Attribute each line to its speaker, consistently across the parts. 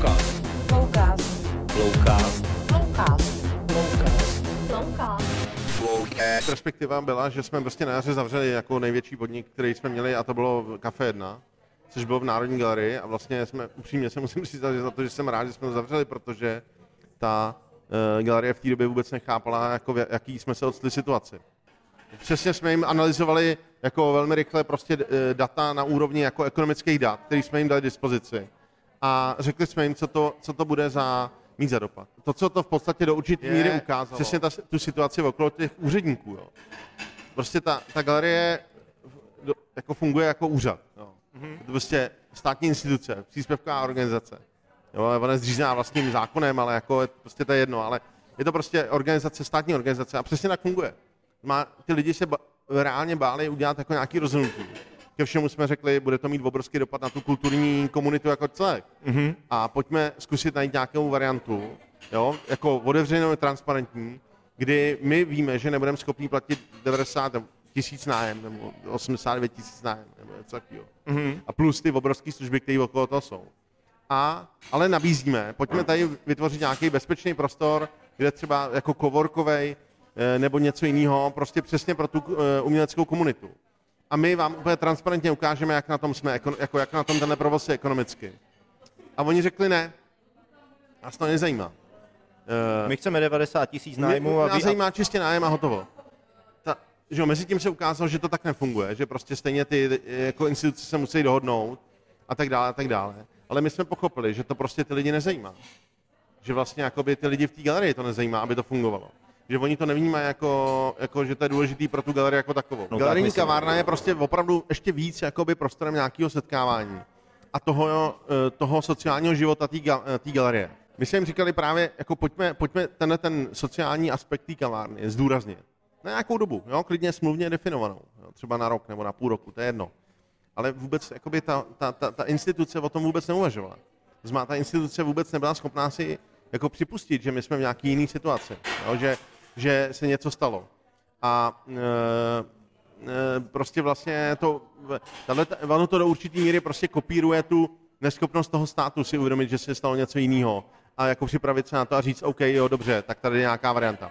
Speaker 1: Flowcast.
Speaker 2: Flowcast.
Speaker 1: Flowcast.
Speaker 2: Flowcast.
Speaker 1: Flowcast.
Speaker 2: Flowcast.
Speaker 3: Perspektiva byla, že jsme prostě na jaře zavřeli jako největší podnik, který jsme měli a to bylo Kafe 1, což bylo v Národní galerii a vlastně jsme, upřímně se musím přiznat, že za to, že jsem rád, že jsme to zavřeli, protože ta uh, galerie v té době vůbec nechápala, jako v jaký jsme se odstli situaci. Přesně jsme jim analyzovali jako velmi rychle prostě eh, data na úrovni jako ekonomických dat, které jsme jim dali dispozici. A řekli jsme jim, co to, co to bude za mít za dopad. To, co to v podstatě do určité míry ukázalo, přesně ta, tu situaci okolo těch úředníků. Jo. Prostě ta, ta galerie do, jako funguje jako úřad. Jo. Mm-hmm. To prostě státní instituce, příspěvková organizace. Jo, ona je zřízená vlastním zákonem, ale jako je, prostě to je jedno, ale je to prostě organizace, státní organizace a přesně tak funguje. Má, ty lidi se ba, reálně báli udělat jako nějaký rozhodnutí. Ke všemu jsme řekli, bude to mít obrovský dopad na tu kulturní komunitu jako celek. Mm-hmm. A pojďme zkusit najít nějakou variantu, jo, jako otevřenou, transparentní, kdy my víme, že nebudeme schopni platit 90 tisíc nájem, nebo 89 tisíc nájem, nebo něco takového. Mm-hmm. A plus ty obrovské služby, které okolo toho jsou. A, ale nabízíme, pojďme tady vytvořit nějaký bezpečný prostor, kde třeba jako kovorkovej, nebo něco jiného, prostě přesně pro tu uměleckou komunitu. A my vám úplně transparentně ukážeme, jak na tom jsme, jako jak na tom ten provoz je ekonomicky. A oni řekli ne, nás to nezajímá.
Speaker 4: My chceme 90 tisíc nájmu.
Speaker 3: A nás zajímá čistě nájem a hotovo. Ta, že mezi tím se ukázalo, že to tak nefunguje, že prostě stejně ty jako instituce se musí dohodnout a tak dále a tak dále. Ale my jsme pochopili, že to prostě ty lidi nezajímá. Že vlastně jakoby ty lidi v té galerii to nezajímá, aby to fungovalo že oni to nevnímají jako, jako, že to je důležitý pro tu galerii jako takovou. No, Galerijní kavárna je prostě opravdu ještě víc jakoby prostorem nějakého setkávání a toho, eh, toho sociálního života té galerie. My jsme jim říkali právě, jako pojďme, pojďme tenhle ten sociální aspekt té kavárny zdůraznit. Na nějakou dobu, jo, klidně smluvně definovanou, jo, třeba na rok nebo na půl roku, to je jedno. Ale vůbec jakoby ta, ta, ta, ta instituce o tom vůbec neuvažovala. Zmá ta instituce vůbec nebyla schopná si jako připustit, že my jsme v nějaké jiné situaci. Jo, že že se něco stalo. A e, e, prostě vlastně to, tato, ono to do určitý míry prostě kopíruje tu neschopnost toho státu si uvědomit, že se stalo něco jiného a jako připravit se na to a říct, OK, jo, dobře, tak tady je nějaká varianta.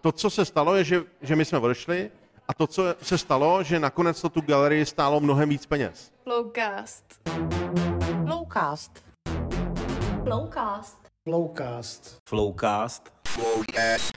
Speaker 3: To, co se stalo, je, že, že my jsme odešli a to, co se stalo, že nakonec to tu galerii stálo mnohem víc peněz.
Speaker 5: Flowcast.
Speaker 2: Flowcast.
Speaker 5: Flowcast.
Speaker 1: Flowcast.
Speaker 4: Flowcast.
Speaker 1: Flowcast.